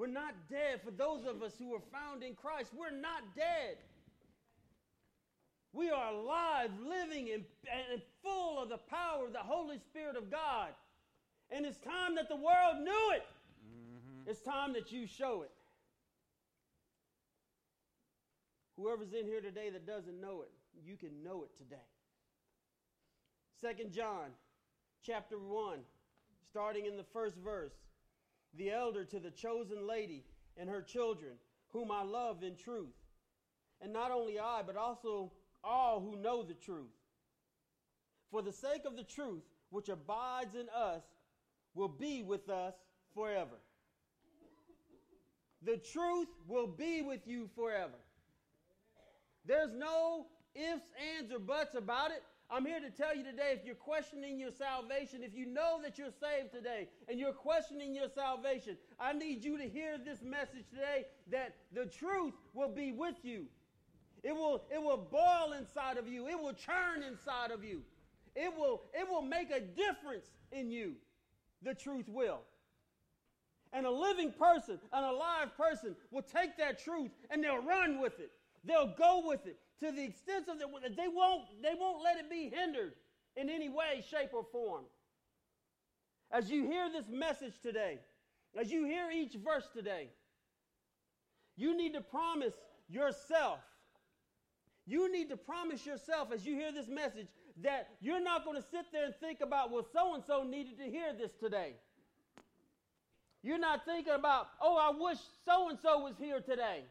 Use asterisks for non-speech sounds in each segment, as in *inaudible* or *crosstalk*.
We're not dead. For those of us who are found in Christ, we're not dead. We are alive, living, and, and full of the power of the Holy Spirit of God. And it's time that the world knew it. Mm-hmm. It's time that you show it. Whoever's in here today that doesn't know it, you can know it today. Second John chapter 1, starting in the first verse. The elder to the chosen lady and her children, whom I love in truth. And not only I, but also all who know the truth. For the sake of the truth, which abides in us, will be with us forever. The truth will be with you forever. There's no ifs, ands, or buts about it. I'm here to tell you today if you're questioning your salvation, if you know that you're saved today and you're questioning your salvation, I need you to hear this message today that the truth will be with you. It will, it will boil inside of you. It will churn inside of you. It will, it will make a difference in you. The truth will. And a living person, an alive person, will take that truth and they'll run with it. They'll go with it to the extent of that they won't, they won't let it be hindered in any way, shape, or form. As you hear this message today, as you hear each verse today, you need to promise yourself you need to promise yourself as you hear this message that you're not going to sit there and think about, well, so and so needed to hear this today. You're not thinking about, oh, I wish so and so was here today.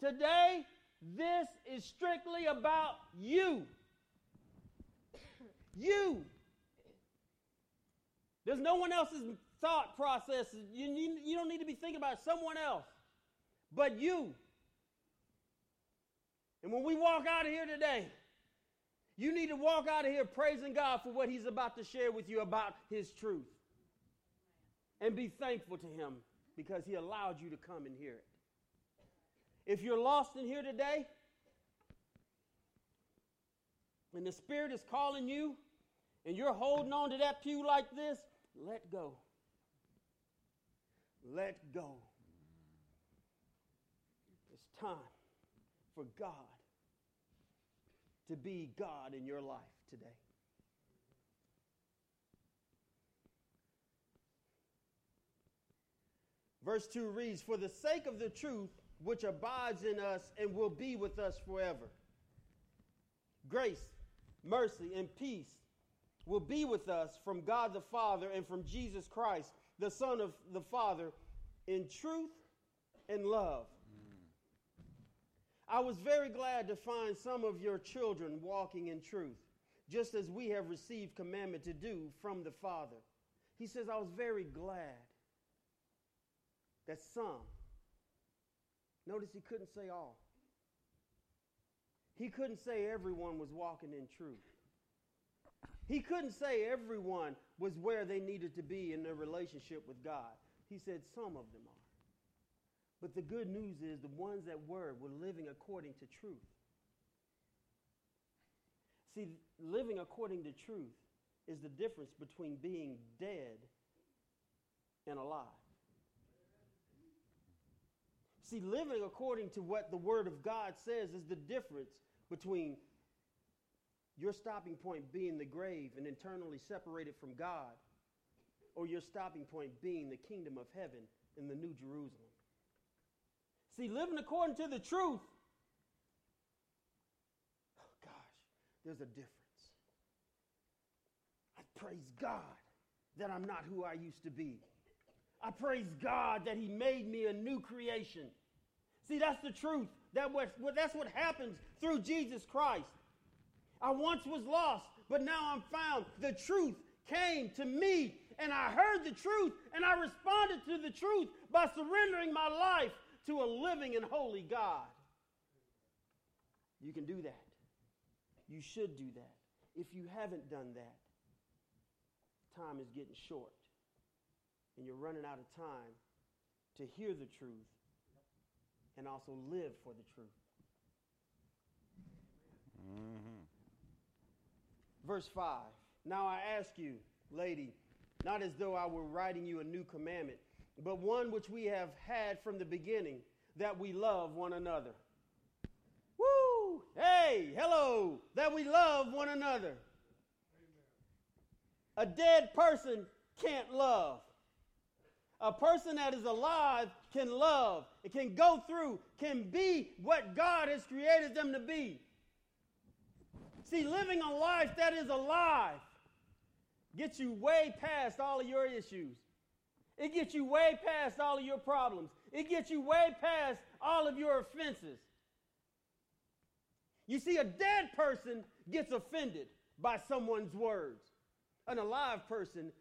Today, this is strictly about you. you. There's no one else's thought process. You, you, don't need to be thinking about someone else but you. And when we walk out of here today, you need to walk out of here praising God for what He's about to share with you about His truth. And be thankful to Him because He allowed you to come and hear it. If you're lost in here today, and the Spirit is calling you, and you're holding on to that pew like this, let go. Let go. It's time for God to be God in your life today. Verse 2 reads, For the sake of the truth which abides in us and will be with us forever. Grace, mercy, and peace will be with us from God the Father and from Jesus Christ, the Son of the Father, in truth and love I was very glad to find some of your children walking in truth, just as we have received commandment to do from the Father. He says, I was very glad that some, notice he couldn't say all. He couldn't say everyone was walking in truth. He couldn't say everyone was where they needed to be in their relationship with God. He said some of them are. But the good news is the ones that were were living according to truth. See, living according to truth is the difference between being dead and alive. See, living according to what the Word of God says is the difference between your stopping point being the grave and internally separated from God, or your stopping point being the kingdom of heaven in the New Jerusalem. See, living according to the truth, oh gosh, there's a difference. I praise God that I'm not who I used to be. I praise God that He made me a new creation. See, that's the truth. That what, that's what happens through Jesus Christ. I once was lost, but now I'm found. The truth came to me, and I heard the truth, and I responded to the truth by surrendering my life to a living and holy God. You can do that. You should do that. If you haven't done that, time is getting short and you're running out of time to hear the truth and also live for the truth. Mm-hmm. Verse 5 Now I ask you, lady, not as though I were writing you a new commandment but one which we have had from the beginning, that we love one another. Woo! Hey, hello, that we love one another. A dead person can't love. A person that is alive can love, it can go through, can be what God has created them to be. See, living a life that is alive gets you way past all of your issues. It gets you way past all of your problems. It gets you way past all of your offenses. You see, a dead person gets offended by someone's words. An alive person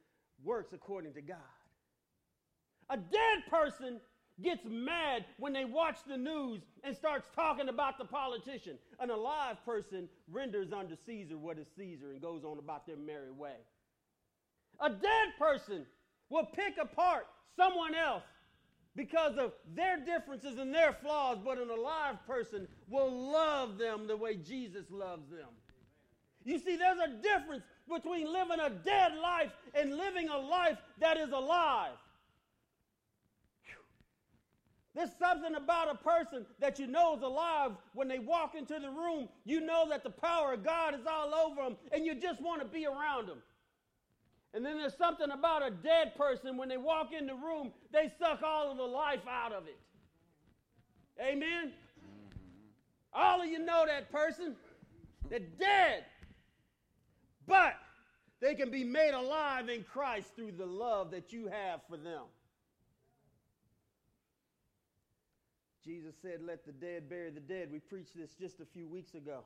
works according to God. A dead person gets mad when they watch the news and starts talking about the politician. An alive person renders unto Caesar what is Caesar and goes on about their merry way. A dead person will pick apart someone else because of their differences and their flaws, but an alive person will love them the way Jesus loves them. You see, there's a difference between living a dead life and living a life that is alive. There's something about a person that you know is alive when they walk into the room. You know that the power of God is all over them, and you just want to be around them. And then there's something about a dead person when they walk in the room, they suck all of the life out of it. Amen? All of you know that person. They're dead. But they can be made alive in Christ through the love that you have for them. Jesus said, Let the dead bury the dead. We preached this just a few weeks ago.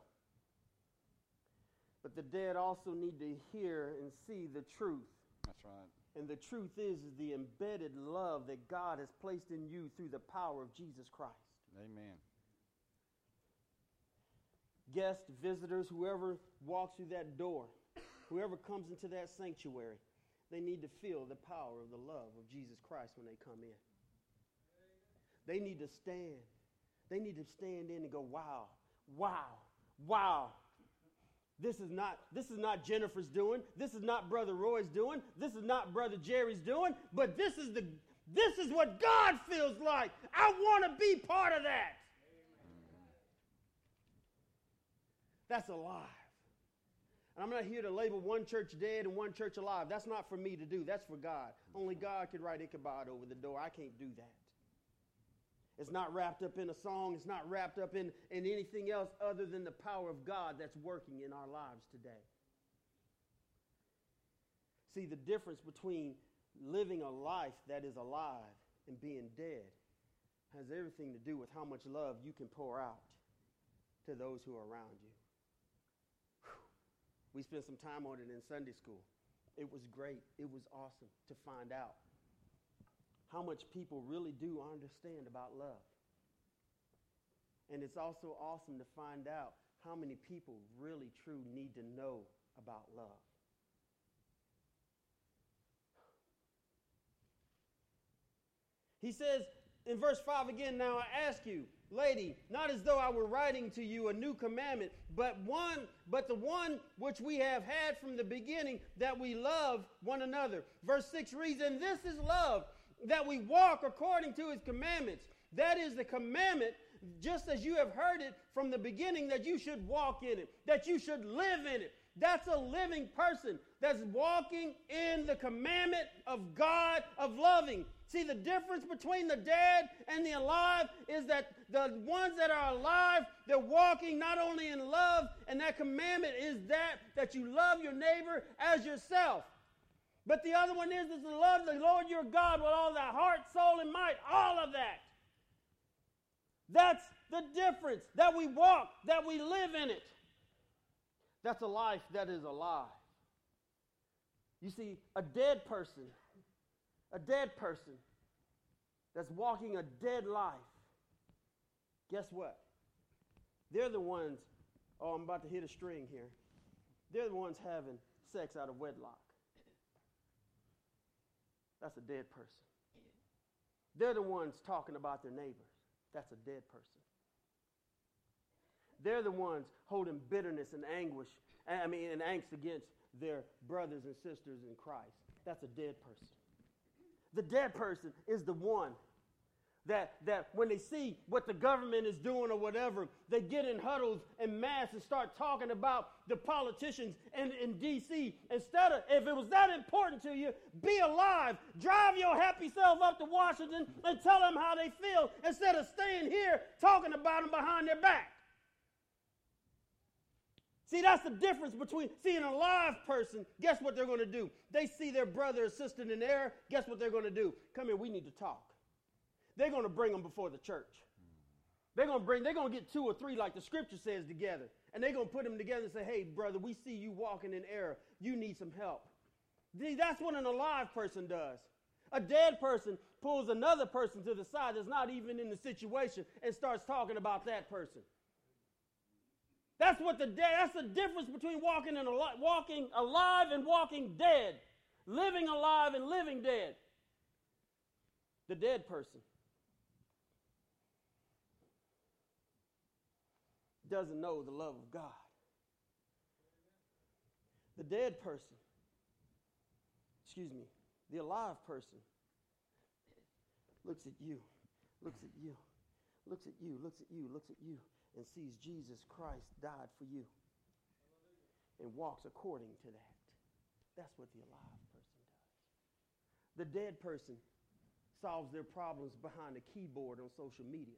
But the dead also need to hear and see the truth. That's right. And the truth is, is the embedded love that God has placed in you through the power of Jesus Christ. Amen. Guests, visitors, whoever walks through that door, whoever comes into that sanctuary, they need to feel the power of the love of Jesus Christ when they come in. They need to stand. They need to stand in and go, wow, wow, wow. This is not this is not Jennifer's doing. This is not brother Roy's doing. This is not brother Jerry's doing, but this is the this is what God feels like. I want to be part of that. That's alive. And I'm not here to label one church dead and one church alive. That's not for me to do. That's for God. Only God could write Ichabod over the door. I can't do that. It's not wrapped up in a song. It's not wrapped up in, in anything else other than the power of God that's working in our lives today. See, the difference between living a life that is alive and being dead has everything to do with how much love you can pour out to those who are around you. We spent some time on it in Sunday school. It was great. It was awesome to find out how much people really do understand about love. And it's also awesome to find out how many people really, true need to know about love. He says in verse 5 again, Now I ask you, lady, not as though I were writing to you a new commandment, but one, but the one which we have had from the beginning, that we love one another. Verse 6 reads, And this is love that we walk according to his commandments. That is the commandment, just as you have heard it from the beginning, that you should walk in it, that you should live in it. That's a living person that's walking in the commandment of God of loving. See, the difference between the dead and the alive is that the ones that are alive, they're walking not only in love, and that commandment is that, that you love your neighbor as yourself. But the other one is, is to love the Lord your God with all thy heart, soul, and might. All of that. That's the difference. That we walk, that we live in it. That's a life that is alive. You see, a dead person, a dead person that's walking a dead life, guess what? They're the ones, oh, I'm about to hit a string here. They're the ones having sex out of wedlock. That's a dead person. They're the ones talking about their neighbors. That's a dead person. They're the ones holding bitterness and anguish, I mean, and angst against their brothers and sisters in Christ. That's a dead person. The dead person is the one that, that when they see what the government is doing or whatever, they get in huddles and mass and start talking about the politicians in, in D.C. Instead of, if it was that important to you, be alive. Drive your happy self up to Washington and tell them how they feel instead of staying here talking about them behind their back. See, that's the difference between seeing a live person. Guess what they're going to do? They see their brother or sister in there. Guess what they're going to do? Come here, we need to talk they're going to bring them before the church. They're going to bring, they're going to get two or three, like the scripture says, together. And they're going to put them together and say, hey, brother, we see you walking in error. You need some help. See, that's what an alive person does. A dead person pulls another person to the side that's not even in the situation and starts talking about that person. That's what the dead, that's the difference between walking, and al- walking alive and walking dead. Living alive and living dead. The dead person doesn't know the love of God. The dead person, excuse me, the alive person looks at you, looks at you, looks at you, looks at you, looks at you, and sees Jesus Christ died for you and walks according to that. That's what the alive person does. The dead person solves their problems behind a keyboard on social media.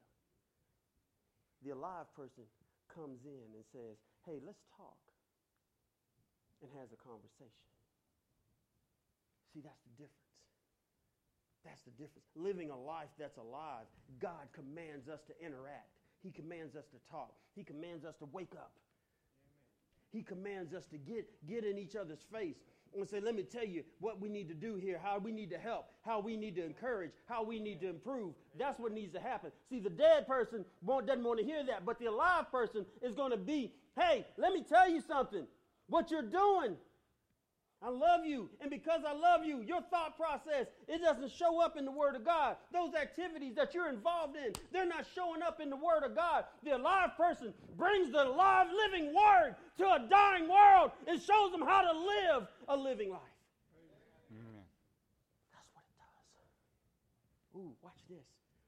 The alive person comes in and says, hey, let's talk, and has a conversation. See, that's the difference. That's the difference. Living a life that's alive, God commands us to interact. He commands us to talk. He commands us to wake up. Amen. He commands us to get, get in each other's face and say, let me tell you what we need to do here, how we need to help, how we need to encourage, how we need to improve. That's what needs to happen. See, the dead person doesn't want to hear that, but the alive person is going to be, hey, let me tell you something. What you're doing I love you. And because I love you, your thought process, it doesn't show up in the Word of God. Those activities that you're involved in, they're not showing up in the Word of God. The alive person brings the live, living Word to a dying world and shows them how to live a living life. Amen. That's what it does. Ooh, watch this.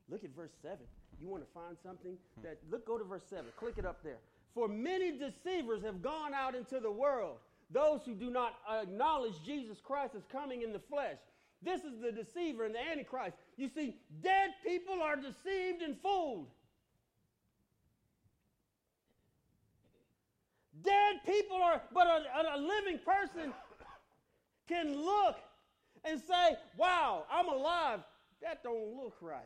Look at verse 7. You want to find something hmm. that, look, go to verse 7. Click it up there. For many deceivers have gone out into the world those who do not acknowledge Jesus Christ as coming in the flesh. This is the deceiver and the antichrist. You see, dead people are deceived and fooled. Dead people are, but a, a living person can look and say, wow, I'm alive. That don't look right.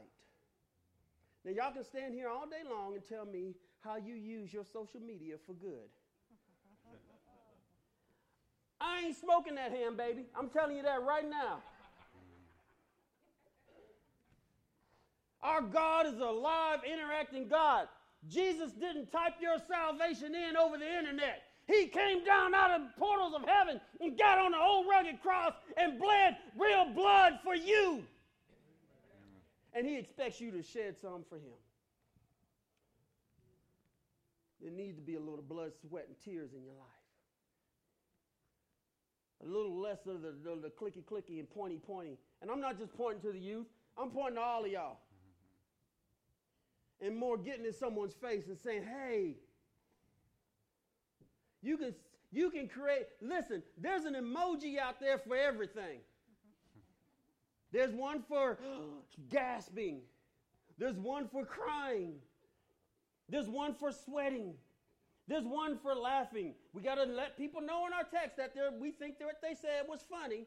Now, y'all can stand here all day long and tell me how you use your social media for good. I ain't smoking that ham, baby. I'm telling you that right now. Our God is a live, interacting God. Jesus didn't type your salvation in over the internet. He came down out of the portals of heaven and got on the old rugged cross and bled real blood for you. And he expects you to shed some for him. There needs to be a little blood, sweat, and tears in your life a little less of the, the, the clicky clicky and pointy pointy. And I'm not just pointing to the youth, I'm pointing to all of y'all. And more getting in someone's face and saying, hey, you can, you can create, listen, there's an emoji out there for everything. There's one for *gasps* gasping. There's one for crying. There's one for sweating. There's one for laughing. We got to let people know in our text that we think that what they said was funny.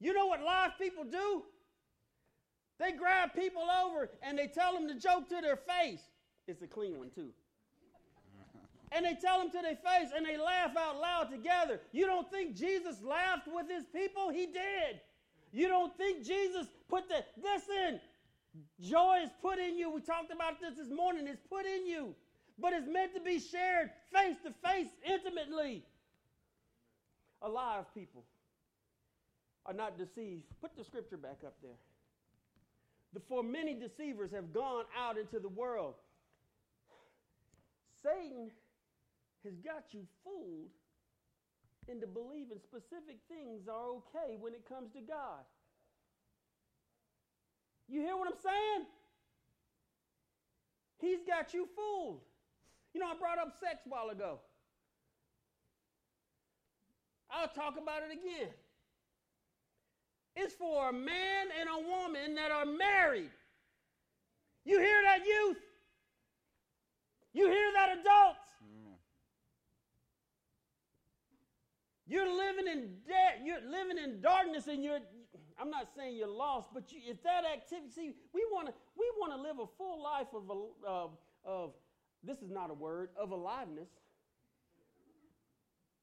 You know what live people do? They grab people over and they tell them the joke to their face. It's a clean one, too. And they tell them to their face and they laugh out loud together. You don't think Jesus laughed with his people? He did. You don't think Jesus put the, listen, joy is put in you. We talked about this this morning. It's put in you but it's meant to be shared face to face intimately. Alive people are not deceived. Put the scripture back up there. The, for many deceivers have gone out into the world. Satan has got you fooled into believing specific things are okay when it comes to God. You hear what I'm saying? He's got you fooled. You know, I brought up sex a while ago. I'll talk about it again. It's for a man and a woman that are married. You hear that, youth? You hear that, adults? You're living in debt. You're living in darkness, and you're. I'm not saying you're lost, but you, if that activity, see, we want to we want to live a full life of of, of this is not a word of aliveness.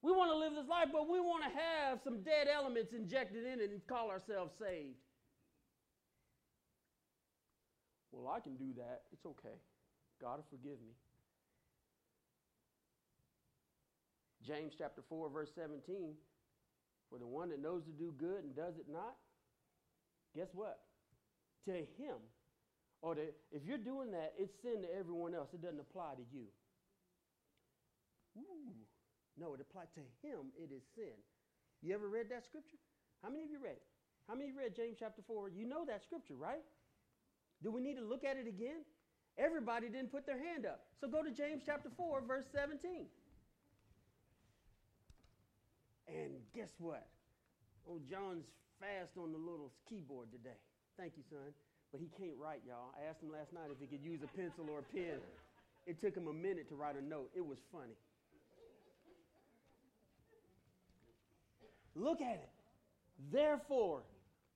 We want to live this life, but we want to have some dead elements injected in it and call ourselves saved. Well, I can do that. It's okay. God will forgive me. James chapter 4, verse 17. For the one that knows to do good and does it not, guess what? To him, or to, if you're doing that, it's sin to everyone else. It doesn't apply to you. Ooh. No, it applies to him, it is sin. You ever read that scripture? How many of you read it? How many of you read James chapter 4? You know that scripture, right? Do we need to look at it again? Everybody didn't put their hand up. So go to James chapter 4, verse 17. And guess what? Oh, John's fast on the little keyboard today. Thank you, son. But he can't write, y'all. I asked him last night if he could use a pencil or a pen. It took him a minute to write a note. It was funny. Look at it. Therefore,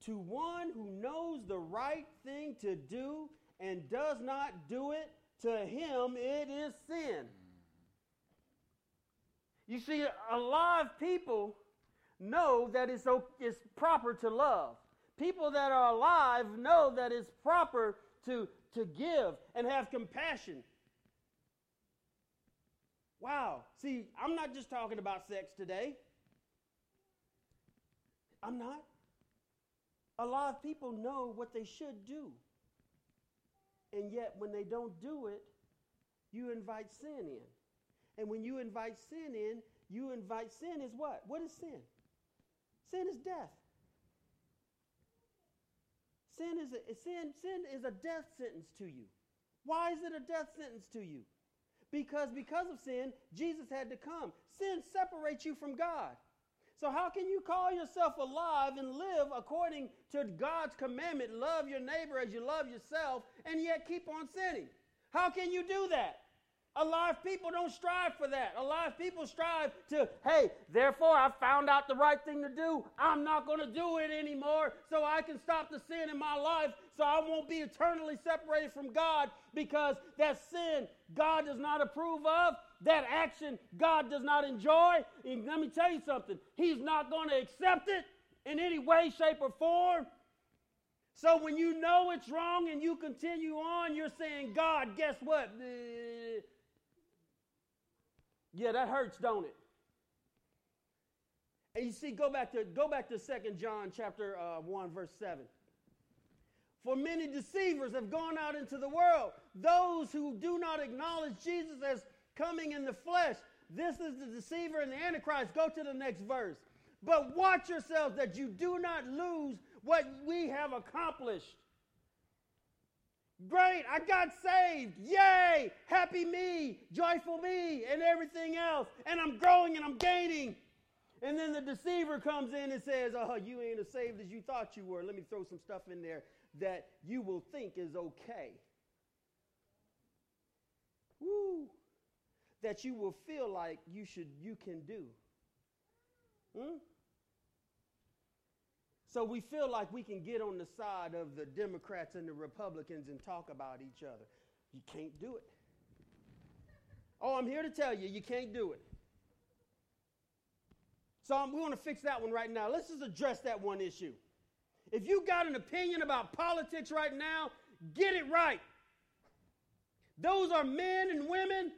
to one who knows the right thing to do and does not do it, to him it is sin. You see, a lot of people know that it's, it's proper to love. People that are alive know that it's proper to, to give and have compassion. Wow. See, I'm not just talking about sex today. I'm not. A lot of people know what they should do. And yet, when they don't do it, you invite sin in. And when you invite sin in, you invite sin is what? What is sin? Sin is death. Sin is a, sin, sin is a death sentence to you. Why is it a death sentence to you? Because because of sin, Jesus had to come. Sin separates you from God. So, how can you call yourself alive and live according to God's commandment, love your neighbor as you love yourself, and yet keep on sinning? How can you do that? Alive people don't strive for that. A lot of people strive to, hey, therefore I found out the right thing to do. I'm not going to do it anymore so I can stop the sin in my life so I won't be eternally separated from God because that sin God does not approve of that action God does not enjoy, and let me tell you something, He's not going to accept it in any way, shape, or form. So when you know it's wrong and you continue on, you're saying, God, guess what? Yeah, that hurts, don't it? And you see, go back to go back to Second John chapter uh, 1, verse 7. For many deceivers have gone out into the world, those who do not acknowledge Jesus as coming in the flesh. This is the deceiver and the antichrist. Go to the next verse. But watch yourselves that you do not lose what we have accomplished. Great, I got saved. Yay! Happy me, joyful me, and everything else. And I'm growing and I'm gaining. And then the deceiver comes in and says, Oh, you ain't as saved as you thought you were. Let me throw some stuff in there that you will think is okay. Woo! that you will feel like you should you can do. Hmm? So we feel like we can get on the side of the Democrats and the Republicans and talk about each other. You can't do it. Oh, I'm here to tell you, you can't do it. So we want to fix that one right now. Let's just address that one issue. If you got an opinion about politics right now, get it right. Those are men and women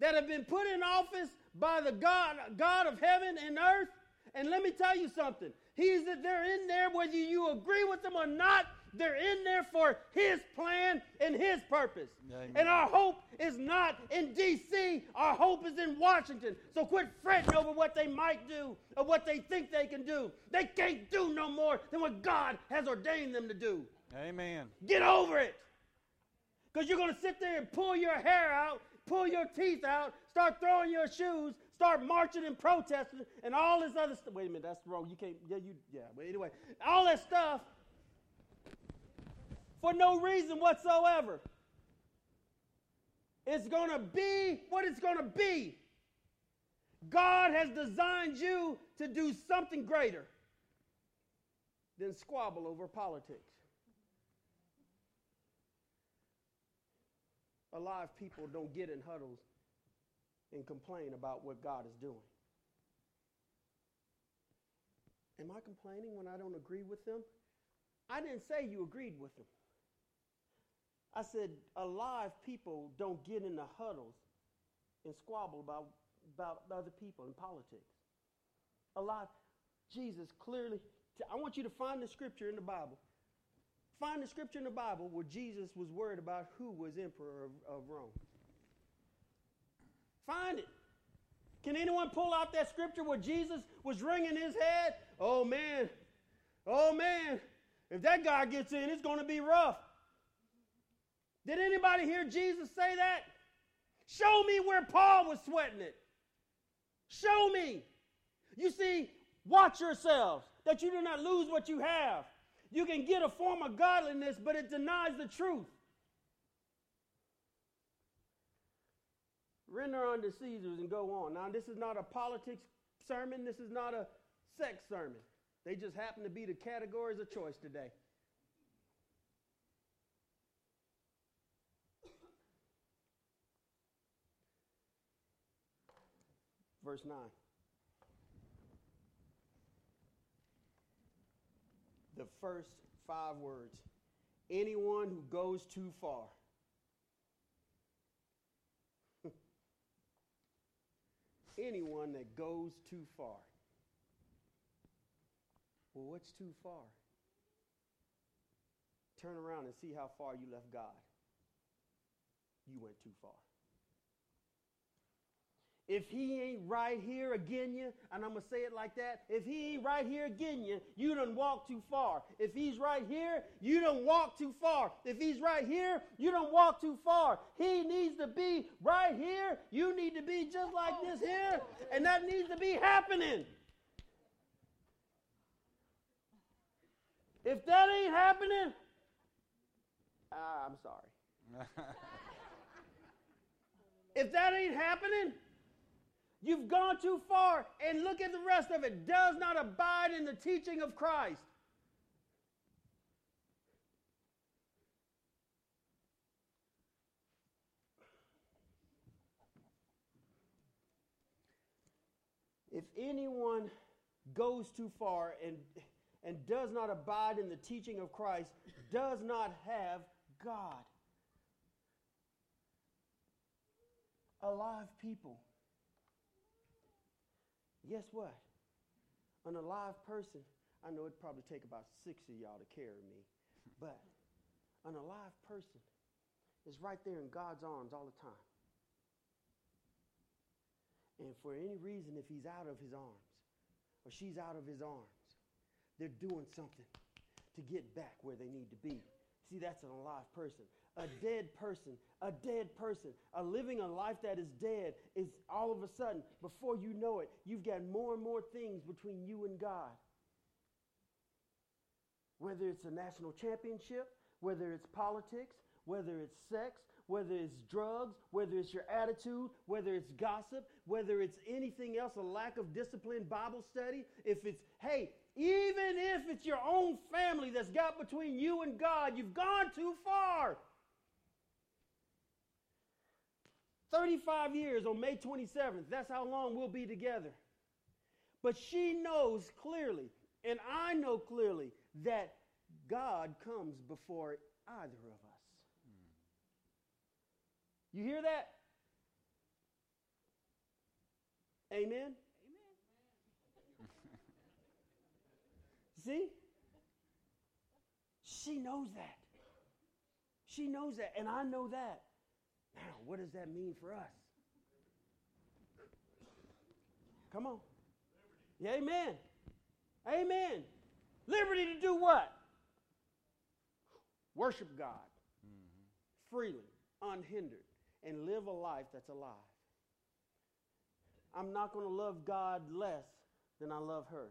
that have been put in office by the God, God of heaven and earth. And let me tell you something. He's that they're in there whether you agree with them or not. They're in there for his plan and his purpose. Amen. And our hope is not in D.C., our hope is in Washington. So quit fretting over what they might do or what they think they can do. They can't do no more than what God has ordained them to do. Amen. Get over it. Because you're going to sit there and pull your hair out, pull your teeth out, start throwing your shoes, start marching and protesting, and all this other stuff. Wait a minute, that's wrong. You can't, yeah, you, yeah. But anyway, all that stuff for no reason whatsoever. It's going to be what it's going to be. God has designed you to do something greater than squabble over politics. Alive people don't get in huddles and complain about what God is doing. Am I complaining when I don't agree with them? I didn't say you agreed with them. I said alive people don't get in the huddles and squabble about, about other people in politics. Alive, Jesus clearly, I want you to find the scripture in the Bible. Find the scripture in the Bible where Jesus was worried about who was emperor of, of Rome. Find it. Can anyone pull out that scripture where Jesus was wringing his head? Oh man, oh man, if that guy gets in, it's going to be rough. Did anybody hear Jesus say that? Show me where Paul was sweating it. Show me. You see, watch yourselves that you do not lose what you have. You can get a form of godliness, but it denies the truth. Render unto Caesars and go on. Now, this is not a politics sermon. This is not a sex sermon. They just happen to be the categories of choice today. verse 9. The first five words anyone who goes too far. Anyone that goes too far. Well, what's too far? Turn around and see how far you left God. You went too far. If he ain't right here again you, and I'm going to say it like that, if he ain't right here again you, you done walk too far. If he's right here, you don't walk too far. If he's right here, you don't walk too far. He needs to be right here. You need to be just like this here, and that needs to be happening. If that ain't happening, uh, I'm sorry. *laughs* if that ain't happening, You've gone too far. And look at the rest of it. Does not abide in the teaching of Christ. If anyone goes too far and, and does not abide in the teaching of Christ, does not have God. Alive people Guess what? An alive person, I know it'd probably take about six of y'all to carry me, *laughs* but an alive person is right there in God's arms all the time. And for any reason, if he's out of his arms or she's out of his arms, they're doing something to get back where they need to be. See, that's an alive person a dead person, a dead person, a living a life that is dead is all of a sudden, before you know it, you've got more and more things between you and God. Whether it's a national championship, whether it's politics, whether it's sex, whether it's drugs, whether it's your attitude, whether it's gossip, whether it's anything else, a lack of discipline, Bible study, if it's, hey, even if it's your own family that's got between you and God, you've gone too far. 35 years on May 27th. That's how long we'll be together. But she knows clearly, and I know clearly, that God comes before either of us. You hear that? Amen? Amen. See? She knows that. She knows that, and I know that. Now, what does that mean for us? Come on. Yeah, amen. Amen. Liberty to do what? worship God mm-hmm. freely, unhindered, and live a life that's alive. I'm not going to love God less than I love her.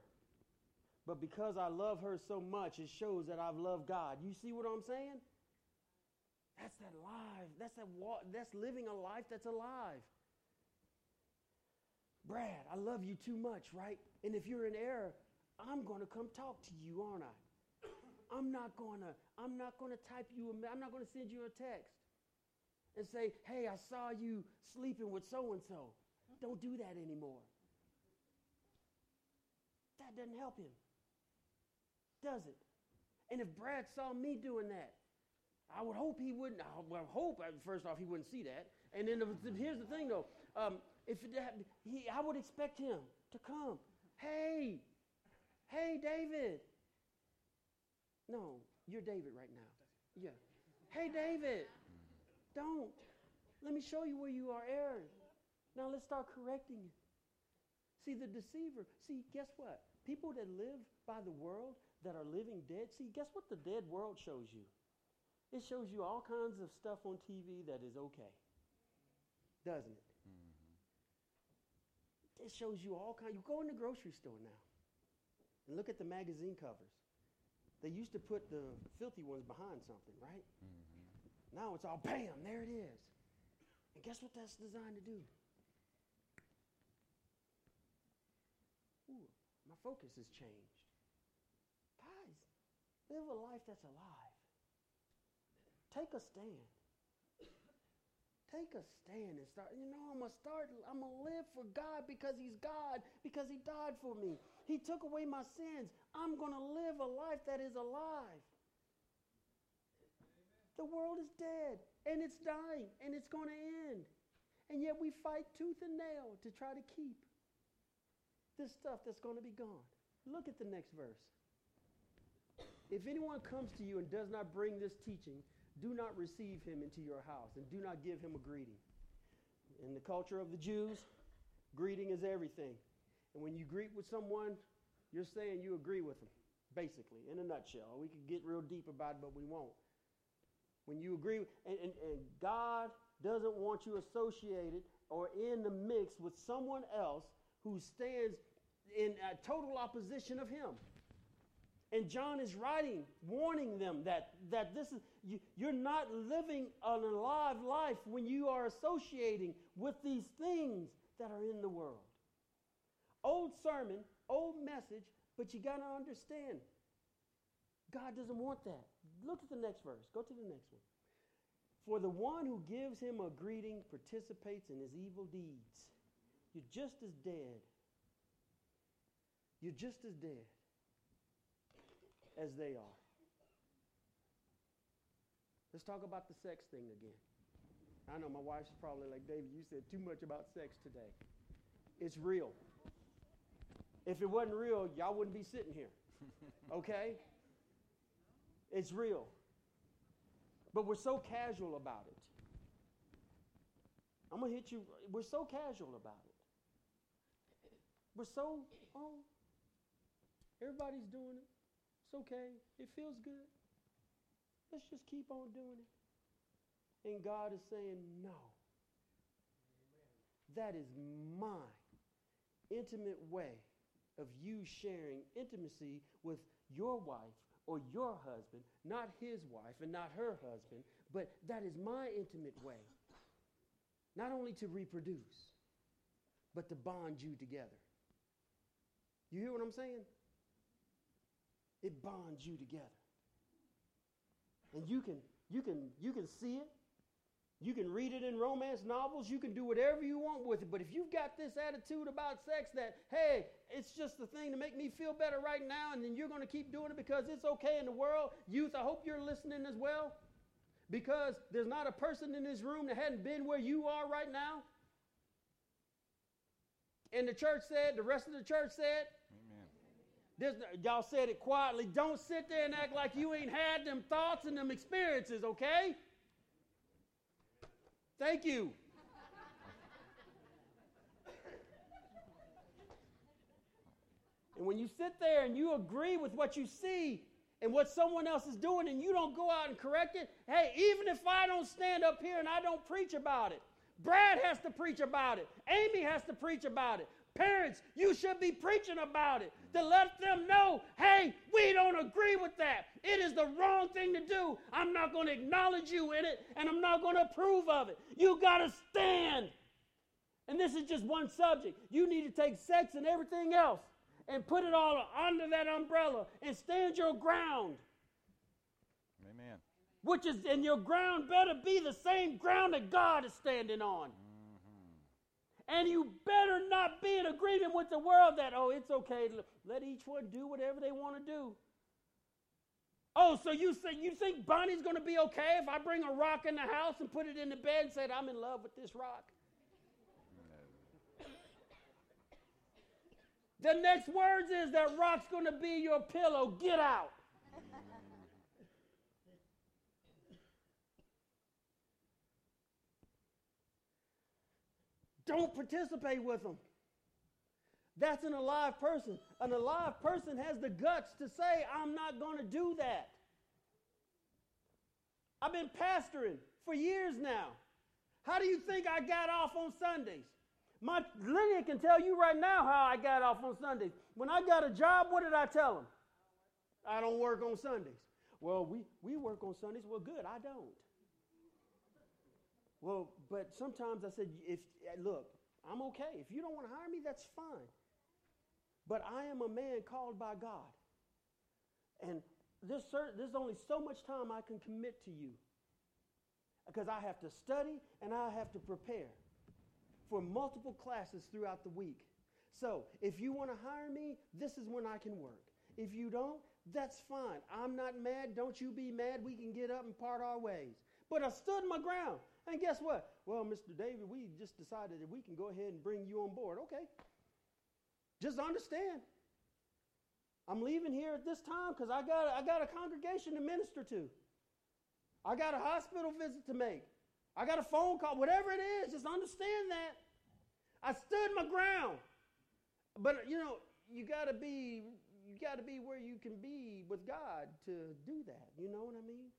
But because I love her so much, it shows that I've loved God. You see what I'm saying? That's that life. That's that walk. That's living a life that's alive. Brad, I love you too much, right? And if you're in error, I'm going to come talk to you, aren't I? I'm not going to I'm not going to type you a I'm not going to send you a text and say, "Hey, I saw you sleeping with so and so." Don't do that anymore. That doesn't help him. Does it? And if Brad saw me doing that, I would hope he wouldn't. I would hope uh, first off he wouldn't see that. And then here's the thing though, um, if he, I would expect him to come. Hey, hey, David. No, you're David right now. Yeah. Hey, David. Don't. Let me show you where you are erring. Now let's start correcting it. See, the deceiver, see, guess what? People that live by the world, that are living dead, see, guess what the dead world shows you? It shows you all kinds of stuff on TV that is okay. Doesn't it? Mm-hmm. It shows you all kinds. You go in the grocery store now and look at the magazine covers. They used to put the filthy ones behind something, right? Mm-hmm. Now it's all bam, there it is. And guess what that's designed to do? Ooh, my focus has changed. Guys, live a life that's alive. Take a stand. Take a stand and start. You know, I'm gonna start. I'm gonna live for God because He's God, because He died for me. He took away my sins. I'm gonna live a life that is alive. The world is dead and it's dying and it's going to end. And yet we fight tooth and nail to try to keep this stuff that's going to be gone. Look at the next verse. If anyone comes to you and does not bring this teaching, do not receive him into your house and do not give him a greeting. In the culture of the Jews, greeting is everything. And when you greet with someone, you're saying you agree with them, basically, in a nutshell. We could get real deep about it, but we won't. When you agree, and, and, and God doesn't want you associated or in the mix with someone else who stands in total opposition of him. And John is writing, warning them that, that this is, you, you're not living an alive life when you are associating with these things that are in the world. Old sermon, old message, but you got to understand God doesn't want that. Look at the next verse. Go to the next one. For the one who gives him a greeting participates in his evil deeds. You're just as dead. You're just as dead as they are. Let's talk about the sex thing again. I know my wife's probably like, David, you said too much about sex today. It's real. If it wasn't real, y'all wouldn't be sitting here. *laughs* Okay? It's real. But we're so casual about it. I'm going to hit you. We're so casual about it. We're so, oh, everybody's doing it. It's okay. It feels good. Let's just keep on doing it. And God is saying, no. That is my intimate way of you sharing intimacy with your wife or your husband, not his wife and not her husband, but that is my intimate way. Not only to reproduce, but to bond you together. You hear what I'm saying? It bonds you together. And you can you can you can see it. You can read it in romance novels. You can do whatever you want with it. But if you've got this attitude about sex that, hey, it's just the thing to make me feel better right now, and then you're going to keep doing it because it's okay in the world, youth, I hope you're listening as well. Because there's not a person in this room that hadn't been where you are right now. And the church said, the rest of the church said, this, y'all said it quietly. Don't sit there and act like you ain't had them thoughts and them experiences, okay? Thank you. and when you sit there and you agree with what you see and what someone else is doing and you don't go out and correct it, hey, even if I don't stand up here and I don't preach about it, Brad has to preach about it. Amy has to preach about it. Parents, you should be preaching about it to let them know hey, we don't agree with that. It is the wrong thing to do. I'm not going to acknowledge you in it and I'm not going to approve of it. You got to stand. And this is just one subject. You need to take sex and everything else and put it all under that umbrella and stand your ground. Amen. Which is, and your ground better be the same ground that God is standing on. Mm. And you better not be in agreement with the world that, oh, it's okay. Let each one do whatever they want to do. Oh, so you say you think Bonnie's going to be okay if I bring a rock in the house and put it in the bed and say I'm in love with this rock? The next words is that rock's going to be your pillow. Get out. Don't participate with them. That's an alive person. An alive person has the guts to say, I'm not going to do that. I've been pastoring for years now. How do you think I got off on Sundays? My Lydia can tell you right now how I got off on Sundays. When I got a job, what did I tell them? I don't work on Sundays. Well, we, we work on Sundays. Well, good, I don't. Well, but sometimes I said, if look, I'm okay. If you don't want to hire me, that's fine. But I am a man called by God. And certain, there's only so much time I can commit to you. Because I have to study and I have to prepare for multiple classes throughout the week. So if you want to hire me, this is when I can work. If you don't, that's fine. I'm not mad. Don't you be mad. We can get up and part our ways. But I stood my ground. And guess what? Well, Mr. David, we just decided that we can go ahead and bring you on board. Okay. Just understand. I'm leaving here at this time because I got, I got a congregation to minister to. I got a hospital visit to make. I got a phone call, whatever it is, just understand that. I stood my ground. But you know, you gotta be you gotta be where you can be with God to do that. You know what I mean?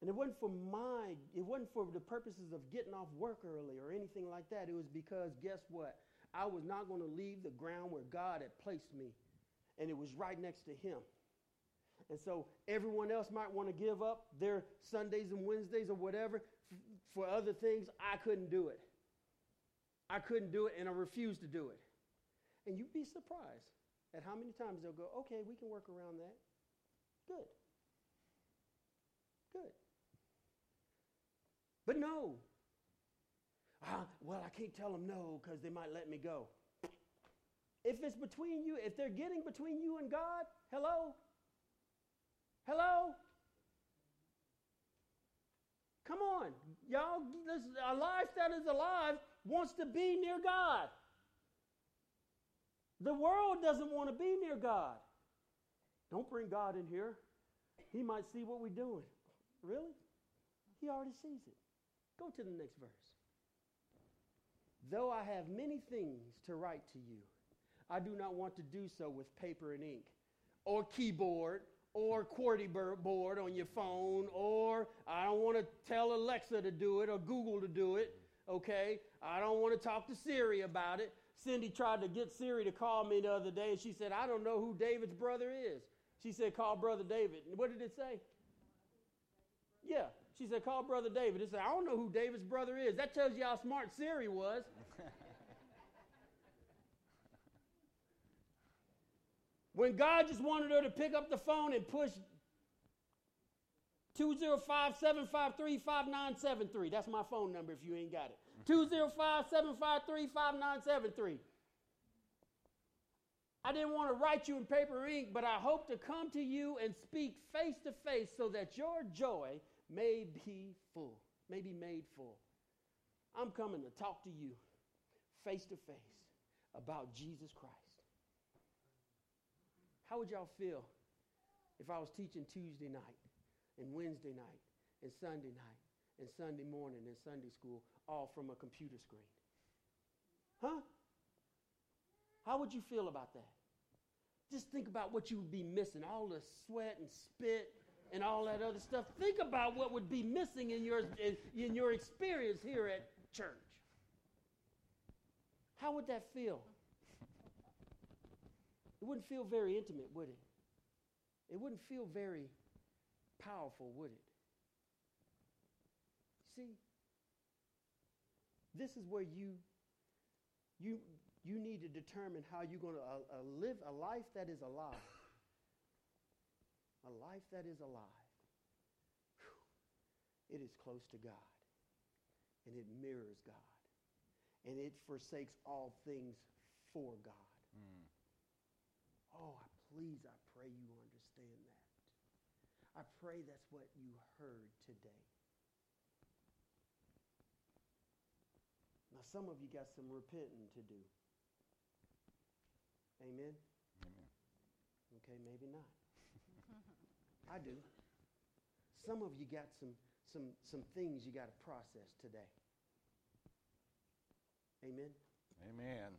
And it wasn't for my, it wasn't for the purposes of getting off work early or anything like that. It was because, guess what? I was not going to leave the ground where God had placed me. And it was right next to Him. And so everyone else might want to give up their Sundays and Wednesdays or whatever for other things. I couldn't do it. I couldn't do it, and I refused to do it. And you'd be surprised at how many times they'll go, okay, we can work around that. Good. Good. But no. Ah, well, I can't tell them no because they might let me go. If it's between you, if they're getting between you and God, hello? Hello? Come on. Y'all, this, a life that is alive wants to be near God. The world doesn't want to be near God. Don't bring God in here. He might see what we're doing. Really? He already sees it. Go to the next verse. Though I have many things to write to you, I do not want to do so with paper and ink, or keyboard, or QWERTY board on your phone, or I don't want to tell Alexa to do it or Google to do it, okay? I don't want to talk to Siri about it. Cindy tried to get Siri to call me the other day, and she said, I don't know who David's brother is. She said, Call Brother David. what did it say? Yeah. She said, call Brother David. He said, I don't know who David's brother is. That tells you how smart Siri was. *laughs* when God just wanted her to pick up the phone and push 205 753 5973. That's my phone number if you ain't got it. *laughs* 205 753 5973. I didn't want to write you in paper ink, but I hope to come to you and speak face to face so that your joy may be full, may be made full. I'm coming to talk to you face to face about Jesus Christ. How would y'all feel if I was teaching Tuesday night and Wednesday night and Sunday night and Sunday morning and Sunday school all from a computer screen? Huh? How would you feel about that? Just think about what you would be missing all the sweat and spit and all that other stuff. Think about what would be missing in your, in, in your experience here at church. How would that feel? It wouldn't feel very intimate, would it? It wouldn't feel very powerful, would it? See, this is where you you you need to determine how you're going to uh, uh, live a life that is alive. A life that is alive. Whew. It is close to God, and it mirrors God, and it forsakes all things for God. Mm. Oh, I please, I pray you understand that. I pray that's what you heard today. Now, some of you got some repenting to do. Amen? Amen. Okay, maybe not. I do. Some of you got some, some, some things you got to process today. Amen? Amen.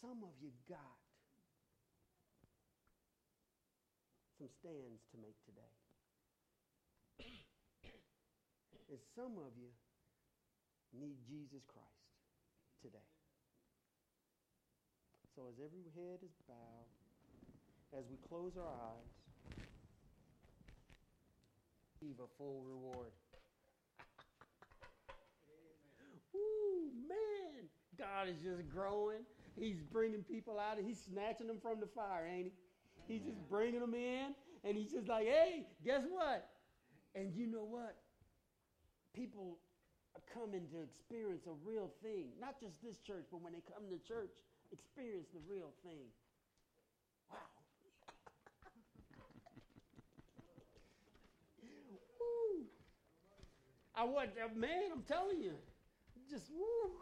Some of you got some stands to make today. *coughs* And some of you need Jesus Christ today. So as every head is bowed, as we close our eyes, receive a full reward. *laughs* Ooh, man. God is just growing. He's bringing people out. He's snatching them from the fire, ain't he? He's just bringing them in. And he's just like, hey, guess what? And you know what? People are coming to experience a real thing. Not just this church, but when they come to church, experience the real thing. Wow. Woo. I want, a uh, man, I'm telling you, just woo.